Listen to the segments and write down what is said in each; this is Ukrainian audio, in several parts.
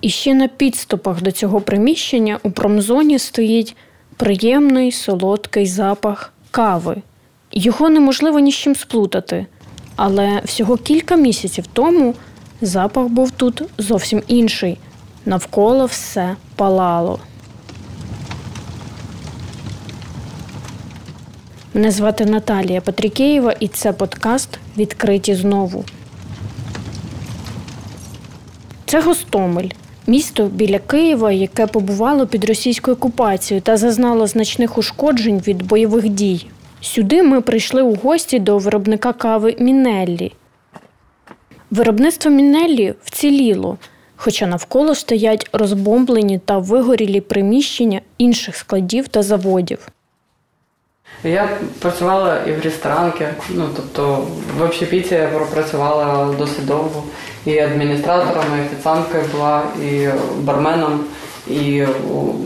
І ще на підступах до цього приміщення у промзоні стоїть приємний солодкий запах кави. Його неможливо ні з чим сплутати. Але всього кілька місяців тому запах був тут зовсім інший. Навколо все палало. Мене звати Наталія Патрікеєва, і це подкаст Відкриті знову. Це Гостомель, місто біля Києва, яке побувало під російською окупацією та зазнало значних ушкоджень від бойових дій. Сюди ми прийшли у гості до виробника кави Мінеллі. Виробництво Мінеллі вціліло, хоча навколо стоять розбомблені та вигорілі приміщення інших складів та заводів. Я працювала і в ресторанці, ну тобто в общепіті я пропрацювала досить довго. І адміністратором, і офіціанткою була, і барменом, і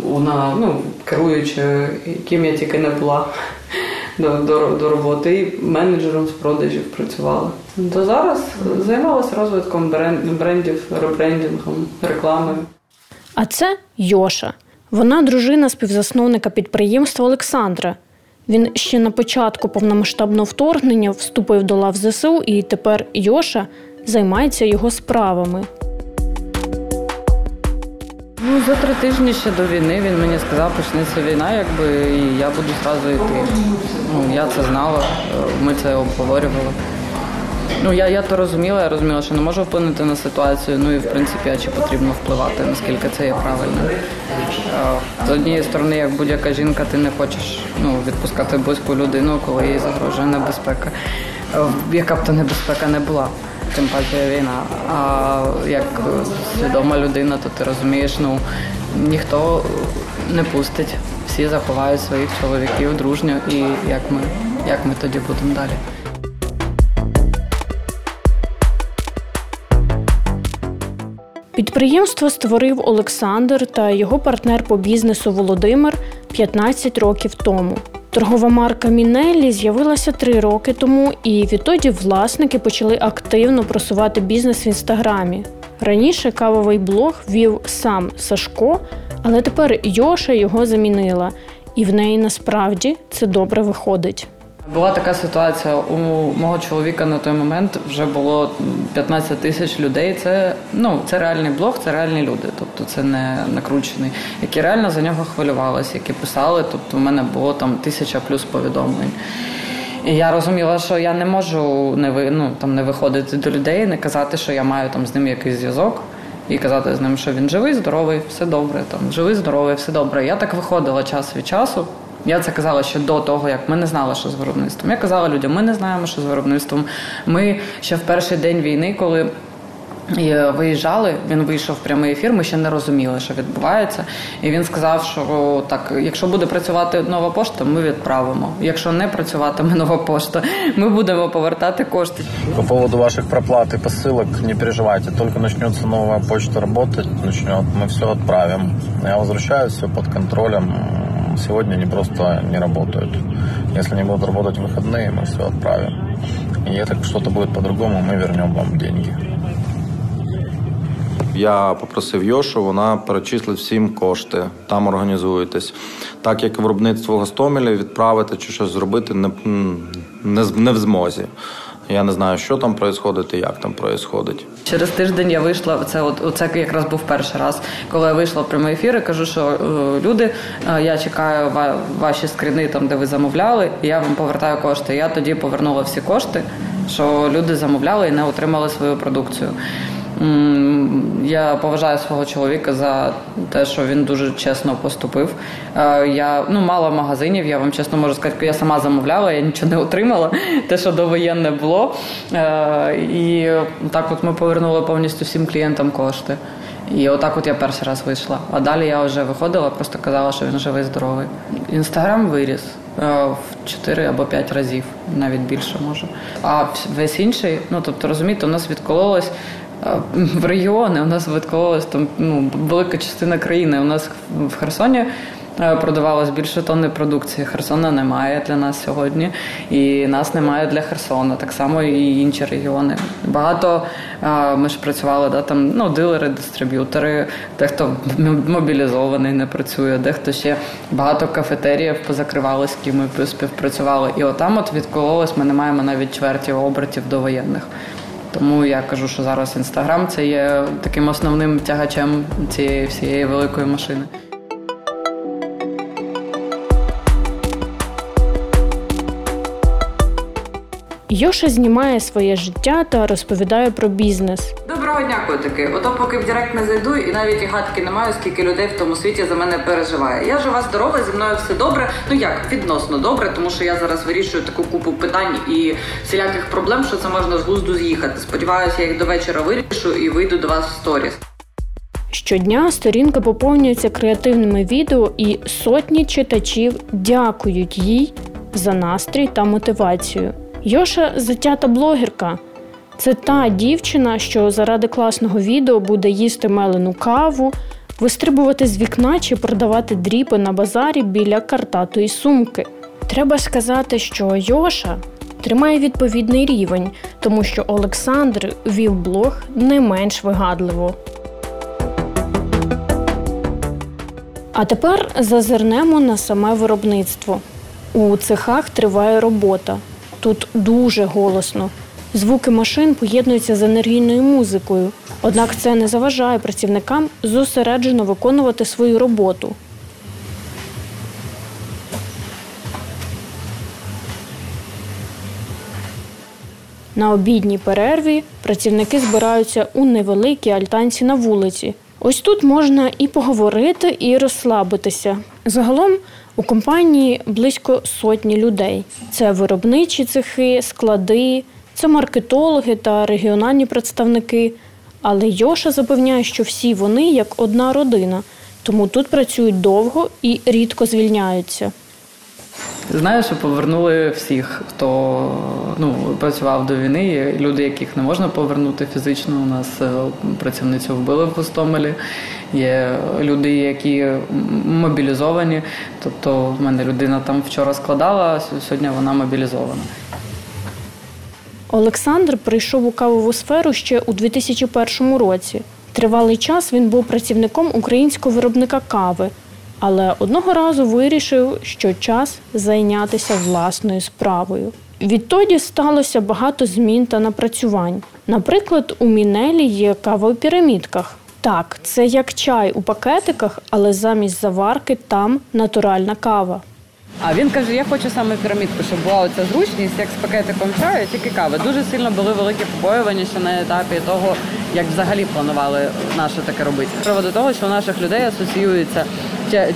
вона ну, керуючою, ким я тільки не була до до, до роботи, і менеджером з продажів працювала. До зараз займалася розвитком брендів, ребрендингом, рекламою. А це Йоша. Вона дружина співзасновника підприємства Олександра. Він ще на початку повномасштабного вторгнення вступив до лав ЗСУ, і тепер Йоша займається його справами. Ну, За три тижні ще до війни він мені сказав, почнеться війна, якби і я буду зразу йти. Ну, Я це знала, ми це обговорювали. Ну, Я я то розуміла, я розуміла, що не можу вплинути на ситуацію. Ну і в принципі, а чи потрібно впливати, наскільки це є правильно. З однієї сторони, як будь-яка жінка, ти не хочеш ну, відпускати близьку людину, коли їй загрожує небезпека. Яка б то небезпека не була тим паче війна. А як свідома людина, то ти розумієш, ну ніхто не пустить, всі заховають своїх чоловіків дружньо, і як ми, як ми тоді будемо далі. Підприємство створив Олександр та його партнер по бізнесу Володимир 15 років тому. Торгова марка Мінеллі з'явилася три роки тому, і відтоді власники почали активно просувати бізнес в інстаграмі. Раніше кавовий блог вів сам Сашко, але тепер Йоша його замінила, і в неї насправді це добре виходить. Була така ситуація у мого чоловіка на той момент вже було 15 тисяч людей. Це ну це реальний блог, це реальні люди. Тобто це не накручений, які реально за нього хвилювалися, які писали. Тобто, в мене було там тисяча плюс повідомлень. І я розуміла, що я не можу не ви, ну, там не виходити до людей, не казати, що я маю там з ним якийсь зв'язок. І казати з ним, що він живий, здоровий, все добре. Там живий, здоровий, все добре. Я так виходила час від часу. Я це казала ще до того, як ми не знали, що з виробництвом. Я казала людям, ми не знаємо, що з виробництвом. Ми ще в перший день війни, коли. І виїжджали, він вийшов в прямий ефір. Ми ще не розуміли, що відбувається. І він сказав, що так, якщо буде працювати нова пошта, ми відправимо. Якщо не працюватиме нова пошта, ми будемо повертати кошти. По поводу ваших проплат і посилок, не переживайте. Тільки почнеться нова почта працювати, почне, ми все відправимо. Я возвращаюсь, під контролем Сегодня они просто не работают. Если они будут работать в выходные, мы все отправим. И если что-то будет по-другому, мы вернем вам деньги. Я попросив Йошу, вона перечислить всім кошти, там організуєтесь. Так як виробництво Гостомеля відправити чи щось зробити не, не, не в змозі. Я не знаю, що там відбувається і як там відбувається. Через тиждень я вийшла. Це от це якраз був перший раз, коли я вийшла в прямий ефір і кажу, що е, люди, е, я чекаю ва, ваші скріни там, де ви замовляли, і я вам повертаю кошти. Я тоді повернула всі кошти, що люди замовляли і не отримали свою продукцію. Я поважаю свого чоловіка за те, що він дуже чесно поступив. Е, я ну мало магазинів, я вам чесно можу сказати, я сама замовляла, я нічого не отримала. Те, що довоєнне було. Е, і так, от ми повернули повністю всім клієнтам кошти. І отак, от я перший раз вийшла. А далі я вже виходила, просто казала, що він живий, здоровий. Інстаграм виріс е, в 4 або 5 разів, навіть більше може. А весь інший, ну тобто розумієте, у нас відкололось в регіони. У нас відкололась там ну, велика частина країни. У нас в Херсоні е, продавалось більше тонни продукції. Херсона немає для нас сьогодні, і нас немає для Херсона. Так само і інші регіони. Багато ми ж працювали да, там ну, дилери, дистриб'ютори, дехто мобілізований не працює, дехто ще багато кафетеріїв позакривали, з ким ми співпрацювали. І отам от відкололось, ми не маємо навіть чверті обертів до воєнних. Тому я кажу, що зараз інстаграм це є таким основним тягачем цієї всієї великої машини. Йоша знімає своє життя та розповідає про бізнес. Доброго дня, котики. Ото поки в Директ не зайду, і навіть і гадки не маю, скільки людей в тому світі за мене переживає. Я жива здорова, зі мною все добре. Ну як відносно добре, тому що я зараз вирішую таку купу питань і всіляких проблем, що це можна з глузду з'їхати. Сподіваюся, я їх до вечора вирішу і вийду до вас в сторіс. Щодня сторінка поповнюється креативними відео, і сотні читачів дякують їй за настрій та мотивацію. Йоша затята блогерка. Це та дівчина, що заради класного відео буде їсти мелену каву, вистрибувати з вікна чи продавати дріпи на базарі біля картатої сумки. Треба сказати, що Йоша тримає відповідний рівень, тому що Олександр вів блог не менш вигадливо. А тепер зазирнемо на саме виробництво. У цехах триває робота. Тут дуже голосно. Звуки машин поєднуються з енергійною музикою, однак це не заважає працівникам зосереджено виконувати свою роботу. На обідній перерві працівники збираються у невеликій альтанці на вулиці. Ось тут можна і поговорити, і розслабитися. Загалом у компанії близько сотні людей. Це виробничі цехи, склади, це маркетологи та регіональні представники. Але Йоша запевняє, що всі вони як одна родина, тому тут працюють довго і рідко звільняються. Знаю, що повернули всіх, хто ну, працював до війни. Є Люди, яких не можна повернути фізично. У нас е, працівницю вбили в Гостомелі. Є люди, які мобілізовані. Тобто, в мене людина там вчора складала, сьогодні вона мобілізована. Олександр прийшов у кавову сферу ще у 2001 році. Тривалий час він був працівником українського виробника кави але одного разу вирішив, що час зайнятися власною справою. Відтоді сталося багато змін та напрацювань. Наприклад, у Мінелі є кава у пірамідках. Так, це як чай у пакетиках, але замість заварки там натуральна кава. А він каже: я хочу саме пірамідку, щоб була оця зручність, як з пакетиком чаю, тільки кави. Дуже сильно були великі побоювання ще на етапі того, як взагалі планували наше таке робити. З приводу того, що у наших людей асоціюється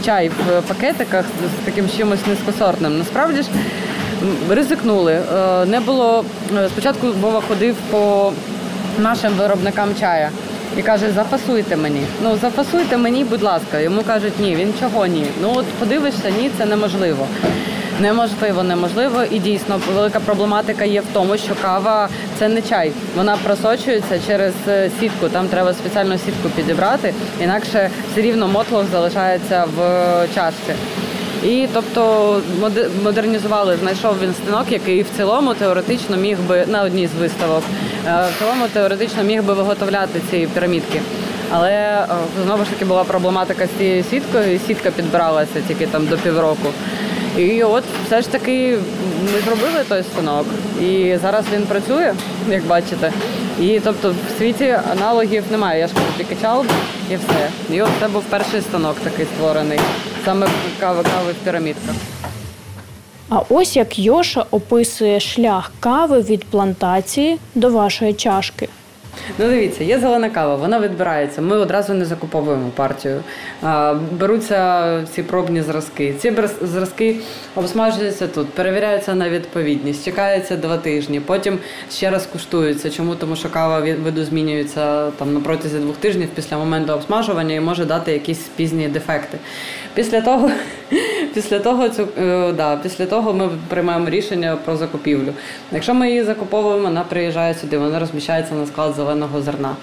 чай в пакетиках з таким чимось низькосортним. Насправді ж ризикнули. Е, не було е, спочатку Вова ходив по нашим виробникам чая. І каже, зафасуйте мені. Ну зафасуйте мені, будь ласка. Йому кажуть, ні, він чого ні. Ну от подивишся, ні, це неможливо. Неможливо, неможливо. І дійсно велика проблематика є в тому, що кава це не чай. Вона просочується через е, сітку. Там треба спеціальну сітку підібрати, інакше все рівно мотлох залишається в чашці. І тобто модернізували, знайшов він станок, який в цілому теоретично міг би на одній з виставок, е, в цілому теоретично міг би виготовляти ці пірамідки. Але е, знову ж таки була проблематика з цією сіткою, і сітка підбиралася тільки там до півроку. І от все ж таки ми зробили той станок, і зараз він працює, як бачите. І тобто в світі аналогів немає. Я ж кажу, тільки чалб і все. І от це був перший станок такий створений, саме кави кави в пірамідках. А ось як Йоша описує шлях кави від плантації до вашої чашки. Ну, дивіться, є зелена кава, вона відбирається. Ми одразу не закуповуємо партію. Беруться ці пробні зразки. Ці зразки обсмажуються тут, перевіряються на відповідність, чекається два тижні. Потім ще раз куштуються. Чому? Тому що кава видозмінюється там на протязі двох тижнів після моменту обсмажування і може дати якісь пізні дефекти. Після того після того, цю, е, да, після того ми приймаємо рішення про закупівлю. Якщо ми її закуповуємо, вона приїжджає сюди, вона розміщається на склад зеленого зерна.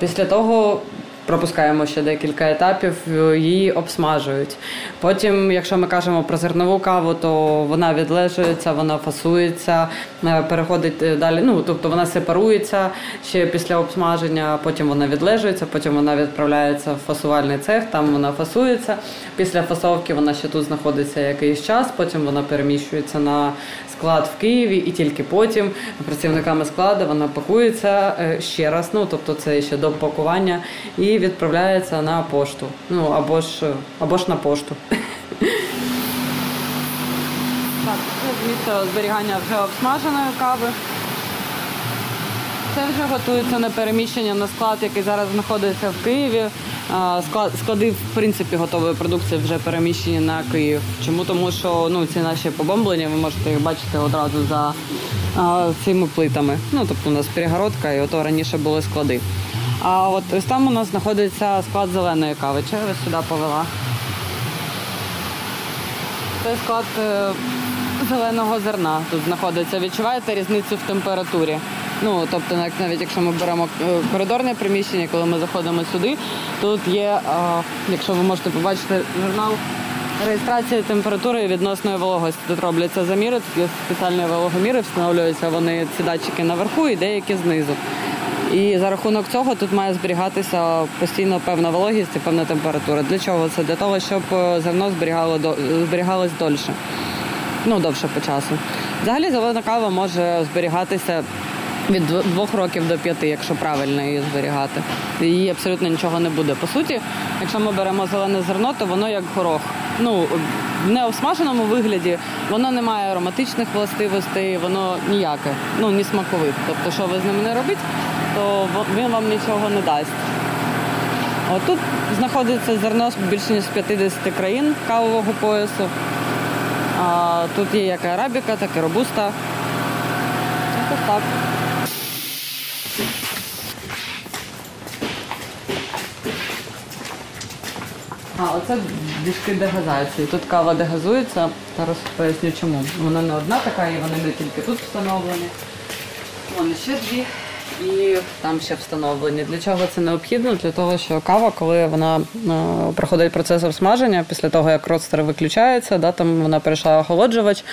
Після того пропускаємо ще декілька етапів, її обсмажують. Потім, якщо ми кажемо про зернову каву, то вона відлежується, вона фасується, е, переходить далі. Ну тобто вона сепарується ще після обсмаження, потім вона відлежується, потім вона відправляється в фасувальний цех, там вона фасується. Після фасовки вона ще тут знаходиться якийсь час, потім вона переміщується на склад в Києві, і тільки потім працівниками складу вона пакується е, ще раз. Ну тобто це ще до пакування, і відправляється на пошту. Ну або ж або ж на пошту. Так, місце зберігання вже обсмаженої кави. Це вже готується на переміщення на склад, який зараз знаходиться в Києві. Склади, в принципі, готової продукції вже переміщені на Київ. Чому? Тому що ну, ці наші побомблення, ви можете їх бачити одразу за а, цими плитами. Ну, Тобто у нас перегородка і ото раніше були склади. А от ось там у нас знаходиться склад зеленої кави. Чи я вас сюди повела? Це склад е, зеленого зерна тут знаходиться. Відчуваєте різницю в температурі? Ну тобто, навіть якщо ми беремо е, коридорне приміщення, коли ми заходимо сюди, тут є, якщо ви можете побачити, журнал реєстрації температури і відносної вологості. Тут робляться заміри, тут є спеціальні вологоміри, встановлюються вони ці датчики наверху і деякі знизу. І за рахунок цього тут має зберігатися постійно певна вологість і певна температура. Для чого це? Для того, щоб е, зерно зберігало зберігалось дольше, ну довше по часу. Взагалі зелена кава може зберігатися від двох років до п'яти, якщо правильно її зберігати. Її абсолютно нічого не буде. По суті, якщо ми беремо зелене зерно, то воно як горох. Ну в неосмаженому вигляді воно не має ароматичних властивостей, воно ніяке, ну ні смакових. Тобто, що ви з ним не робите, то він вам нічого не дасть. Отут знаходиться зерно більше ніж 50 країн кавового поясу. Тут є як арабіка, так і робуста. А, оце дішки дегазації. Тут кава дегазується. Зараз поясню чому. Вона не одна така, і вони не тільки тут встановлені. Вони ще дві. І там ще встановлені. Для чого це необхідно? Для того, що кава, коли вона е, проходить процес обсмаження, після того як родстер виключається, да, там вона перейшла охолоджувач,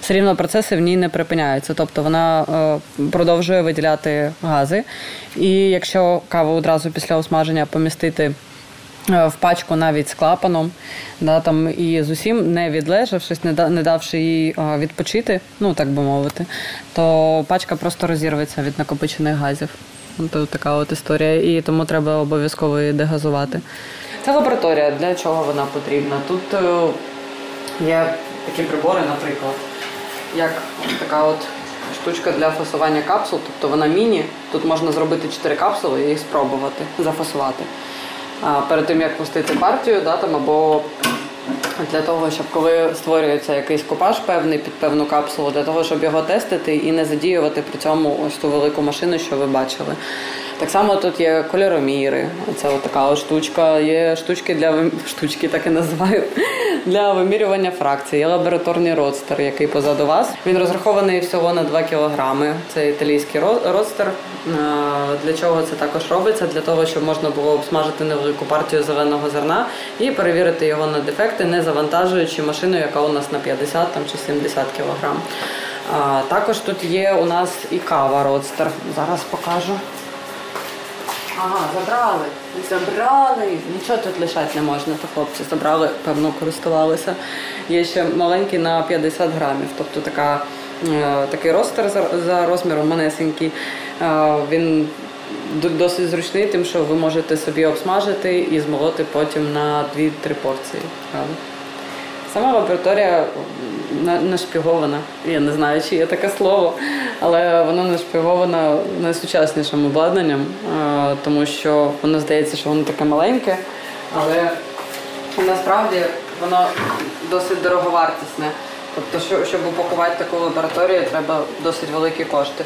все рівно процеси в ній не припиняються. Тобто вона е, продовжує виділяти гази. І якщо каву одразу після осмаження помістити. Е, в пачку навіть з клапаном, да, там і з усім не відлежавшись, не давши їй е, відпочити, ну так би мовити, то пачка просто розірветься від накопичених газів. Це така от історія, і тому треба обов'язково її дегазувати. Це лабораторія, для чого вона потрібна? Тут е, є такі прибори, наприклад, як така от штучка для фасування капсул, тобто вона міні. Тут можна зробити 4 капсули і їх спробувати зафасувати перед тим як пустити партію, да, там, або для того, щоб коли створюється якийсь купаж певний під певну капсулу, для того, щоб його тестити і не задіювати при цьому ось ту велику машину, що ви бачили. Так само тут є кольороміри. Це от така штучка. Є штучки для штучки, так і називаю, для вимірювання фракцій. Є лабораторний родстер, який позаду вас. Він розрахований всього на 2 кілограми. Це італійський родстер. Для чого це також робиться? Для того, щоб можна було обсмажити невелику партію зеленого зерна і перевірити його на дефекти, не завантажуючи машину, яка у нас на 50 там, чи 70 кілограм. Також тут є у нас і кава родстер. Зараз покажу. Ага, забрали. Забрали. Нічого тут лишати не можна, то хлопці забрали, певно, користувалися. Є ще маленький на 50 грамів. Тобто така, е, такий ростер за, розміром манесенький. Е, він досить зручний, тим, що ви можете собі обсмажити і змолоти потім на 2-3 порції. Правда? Сама лабораторія нашпігована. Я не знаю, чи є таке слово, але вона нашпігована найсучаснішим обладнанням, тому що воно здається, що воно таке маленьке, але насправді воно досить дороговартісне. Тобто, щоб упакувати таку лабораторію, треба досить великі кошти.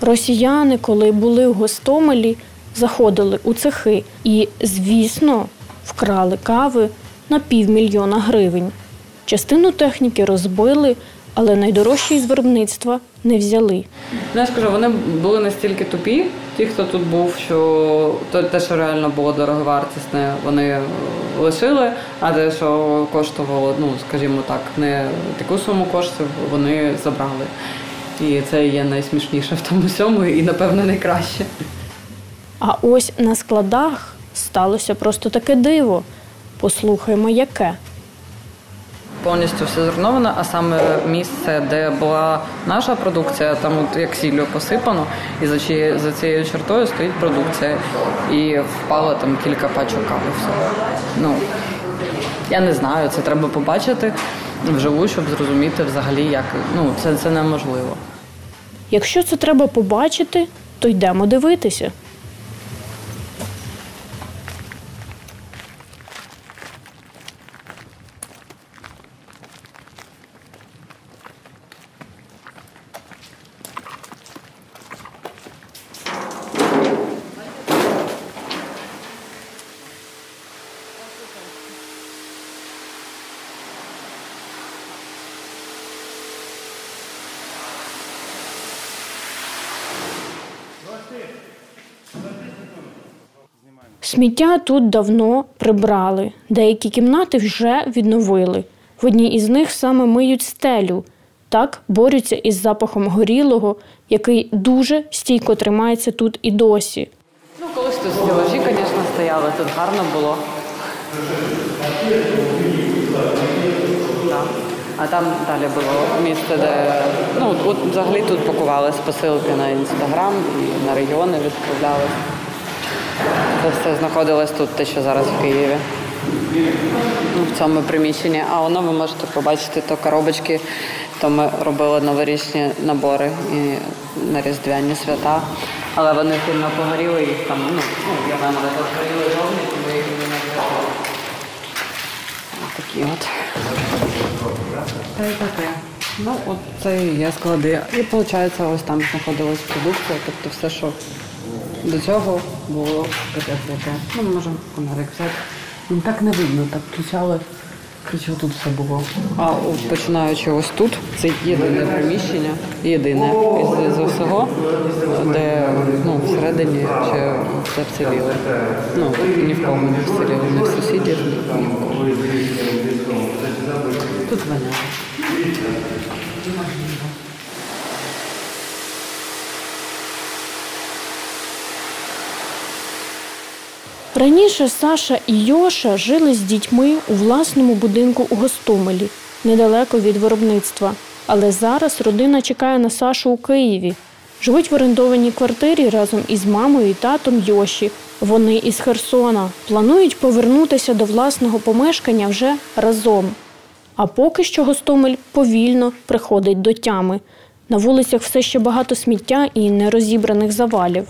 Росіяни, коли були в Гостомелі, заходили у цехи і, звісно, вкрали кави на півмільйона гривень. Частину техніки розбили, але найдорожчі з виробництва не взяли. Ну, я скажу, вони були настільки тупі, ті, хто тут був, що те, що реально було дороговартісне, вони лишили, а те, що коштувало, ну скажімо так, не таку суму коштів, вони забрали. І це є найсмішніше в тому всьому, і напевно найкраще. А ось на складах сталося просто таке диво. Послухаймо, яке. Повністю все зруйновано, а саме місце, де була наша продукція, там от як сіллю посипано, і за чиє, за цією чертою стоїть продукція. І впало там кілька пачок кави. Ну, я не знаю, це треба побачити вживу, щоб зрозуміти взагалі, як ну, це, це неможливо. Якщо це треба побачити, то йдемо дивитися. Сміття тут давно прибрали. Деякі кімнати вже відновили. В одній із них саме миють стелю. Так борються із запахом горілого, який дуже стійко тримається тут і досі. Ну, колись тут стілажі, звісно, стояли, тут гарно було. А там далі було місце, де ну от взагалі тут пакувались посилки на інстаграм, і на регіони відправляли. Це все знаходилось тут, те, що зараз в Києві. Ну, В цьому приміщенні. А воно ви можете побачити то коробочки, то ми робили новорічні набори і на різдвяні свята. Але вони сильно погоріли, їх там, ну, ну я знаю, вони горіли жовтні, тому їх не нав'язали. Такі от. Ну, от це є склади. І виходить, ось там знаходилась продукція, тобто все, що до цього було капець яке. Ну, можемо фонарик взяти. Так не видно, так включали. Короче, тут все було. А от починаючи ось тут, це єдине приміщення, єдине із, з усього, де ну, всередині ще все вціліло. Ну, ні в кого не вціліло, ні в сусідів, ні в кого. Тут воняє. Раніше Саша і Йоша жили з дітьми у власному будинку у Гостомелі, недалеко від виробництва. Але зараз родина чекає на Сашу у Києві. Живуть в орендованій квартирі разом із мамою і татом Йоші. Вони із Херсона. Планують повернутися до власного помешкання вже разом. А поки що Гостомель повільно приходить до тями. На вулицях все ще багато сміття і нерозібраних завалів.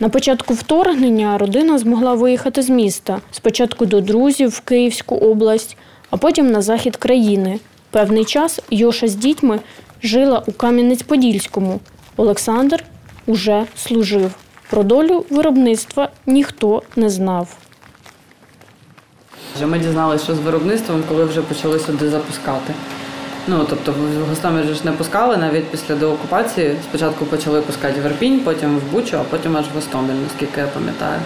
На початку вторгнення родина змогла виїхати з міста. Спочатку до друзів в Київську область, а потім на захід країни. Певний час Йоша з дітьми жила у Кам'янець-Подільському. Олександр уже служив. Про долю виробництва ніхто не знав. Ми дізналися, що з виробництвом, коли вже почали сюди запускати. Ну, тобто в Гостомель ж не пускали навіть після деокупації. Спочатку почали пускати в Ірпінь, потім в Бучу, а потім аж в Гостомель, наскільки я пам'ятаю.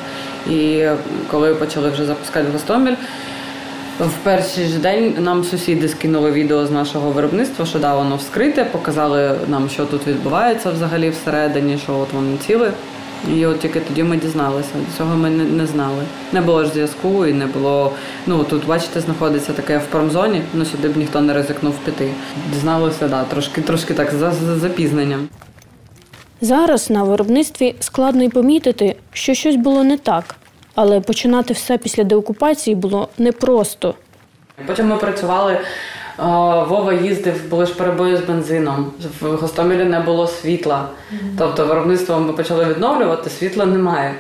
І коли почали вже запускати в Гостомель, в перший ж день нам сусіди скинули відео з нашого виробництва, що да, воно вскрите, показали нам, що тут відбувається взагалі всередині, що от воно ціле. І от тільки тоді ми дізналися. Цього ми не, не знали. Не було ж зв'язку і не було. Ну тут, бачите, знаходиться таке в промзоні, ну сюди б ніхто не ризикнув піти. Дізналися, да, трошки трошки так за, за запізненням. Зараз на виробництві складно й помітити, що щось було не так, але починати все після деокупації було непросто. Потім ми працювали. Вова їздив, були ж перебої з бензином. В Гостомелі не було світла. Тобто виробництво ми почали відновлювати, світла немає.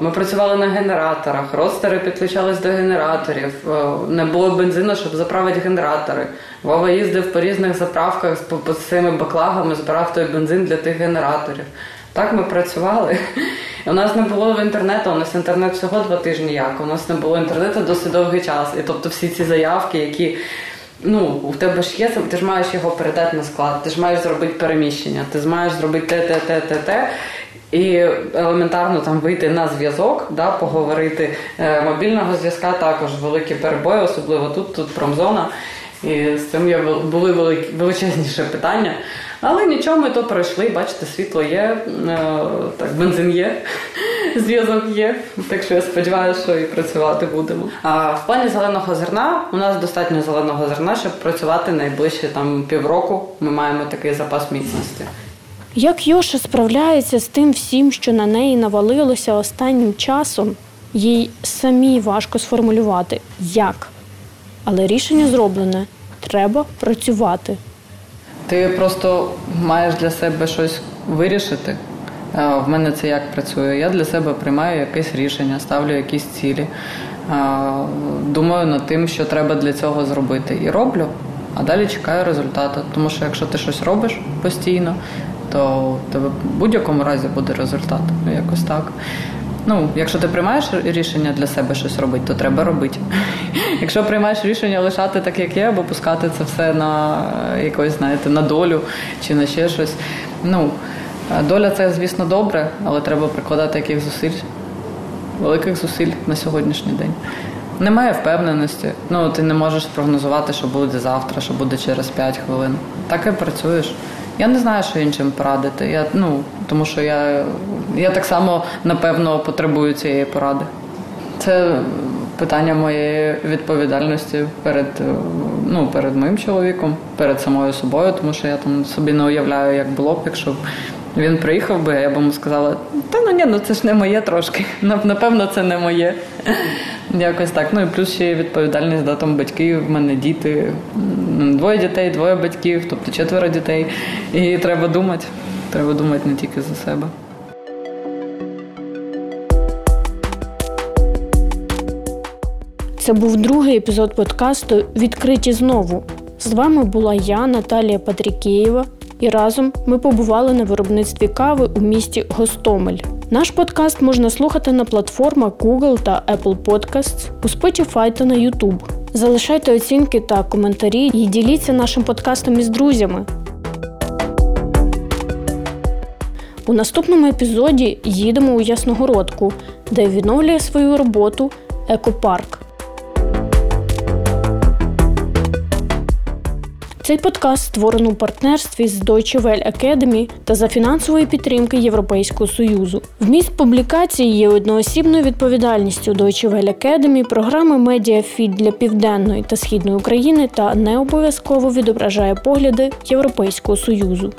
Ми працювали на генераторах, ростери підключались до генераторів. Не було бензину, щоб заправити генератори. Вова їздив по різних заправках з цими баклагами, збирав той бензин для тих генераторів. Так ми працювали. У нас не було інтернету, у нас інтернет всього два тижні як. У нас не було інтернету досить довгий час. І тобто всі ці заявки, які ну, у тебе ж є, ти ж маєш його передати на склад, ти ж маєш зробити переміщення, ти ж маєш зробити те, те, те, те, те. І елементарно там вийти на зв'язок, да, поговорити. Е, мобільного зв'язка також великі перебої, особливо тут, тут промзона. І з цим були величезніше питання. Але нічого, ми то пройшли. Бачите, світло є, е, так, бензин є, зв'язок є. Так що я сподіваюся, що і працювати будемо. А в плані зеленого зерна у нас достатньо зеленого зерна, щоб працювати найближче там півроку. Ми маємо такий запас міцності. Як Йоша справляється з тим всім, що на неї навалилося останнім часом, їй самі важко сформулювати як. Але рішення зроблене треба працювати. Ти просто маєш для себе щось вирішити. В мене це як працює. Я для себе приймаю якесь рішення, ставлю якісь цілі, думаю над тим, що треба для цього зробити. І роблю, а далі чекаю результату. Тому що якщо ти щось робиш постійно, то в тебе в будь-якому разі буде результат. Ну, якось так. Ну, якщо ти приймаєш рішення для себе щось робити, то треба робити. Якщо приймаєш рішення лишати так, як є, або пускати це все на якось, знаєте, на долю чи на ще щось. Ну, доля це, звісно, добре, але треба прикладати яких зусиль, великих зусиль на сьогоднішній день. Немає впевненості. Ну, ти не можеш спрогнозувати, що буде завтра, що буде через 5 хвилин. Так і працюєш. Я не знаю, що іншим порадити. Я, ну, Тому що я я так само напевно потребую цієї поради. Це питання моєї відповідальності перед ну, перед моїм чоловіком, перед самою собою, тому що я там собі не уявляю, як було б, якщо він приїхав би, а я б йому сказала: та ну ні, ну це ж не моє трошки. Напевно, це не моє. Якось так. Ну і плюс ще відповідальність да, там батьки, в мене діти, двоє дітей, двоє батьків, тобто четверо дітей. І треба думати. Треба думати не тільки за себе. Це був другий епізод подкасту Відкриті знову. З вами була я, Наталія Патрікєєва, і разом ми побували на виробництві кави у місті Гостомель. Наш подкаст можна слухати на платформах Google та Apple Podcasts, у Spotify та на YouTube. Залишайте оцінки та коментарі і діліться нашим подкастом із друзями. У наступному епізоді їдемо у Ясногородку, де відновлює свою роботу екопарк. Цей подкаст створено у партнерстві з Deutsche Welle Academy та за фінансової підтримки Європейського союзу. Вміст публікації є одноосібною відповідальністю Deutsche Welle Academy, програми Медіафіт для південної та східної України та не обов'язково відображає погляди Європейського союзу.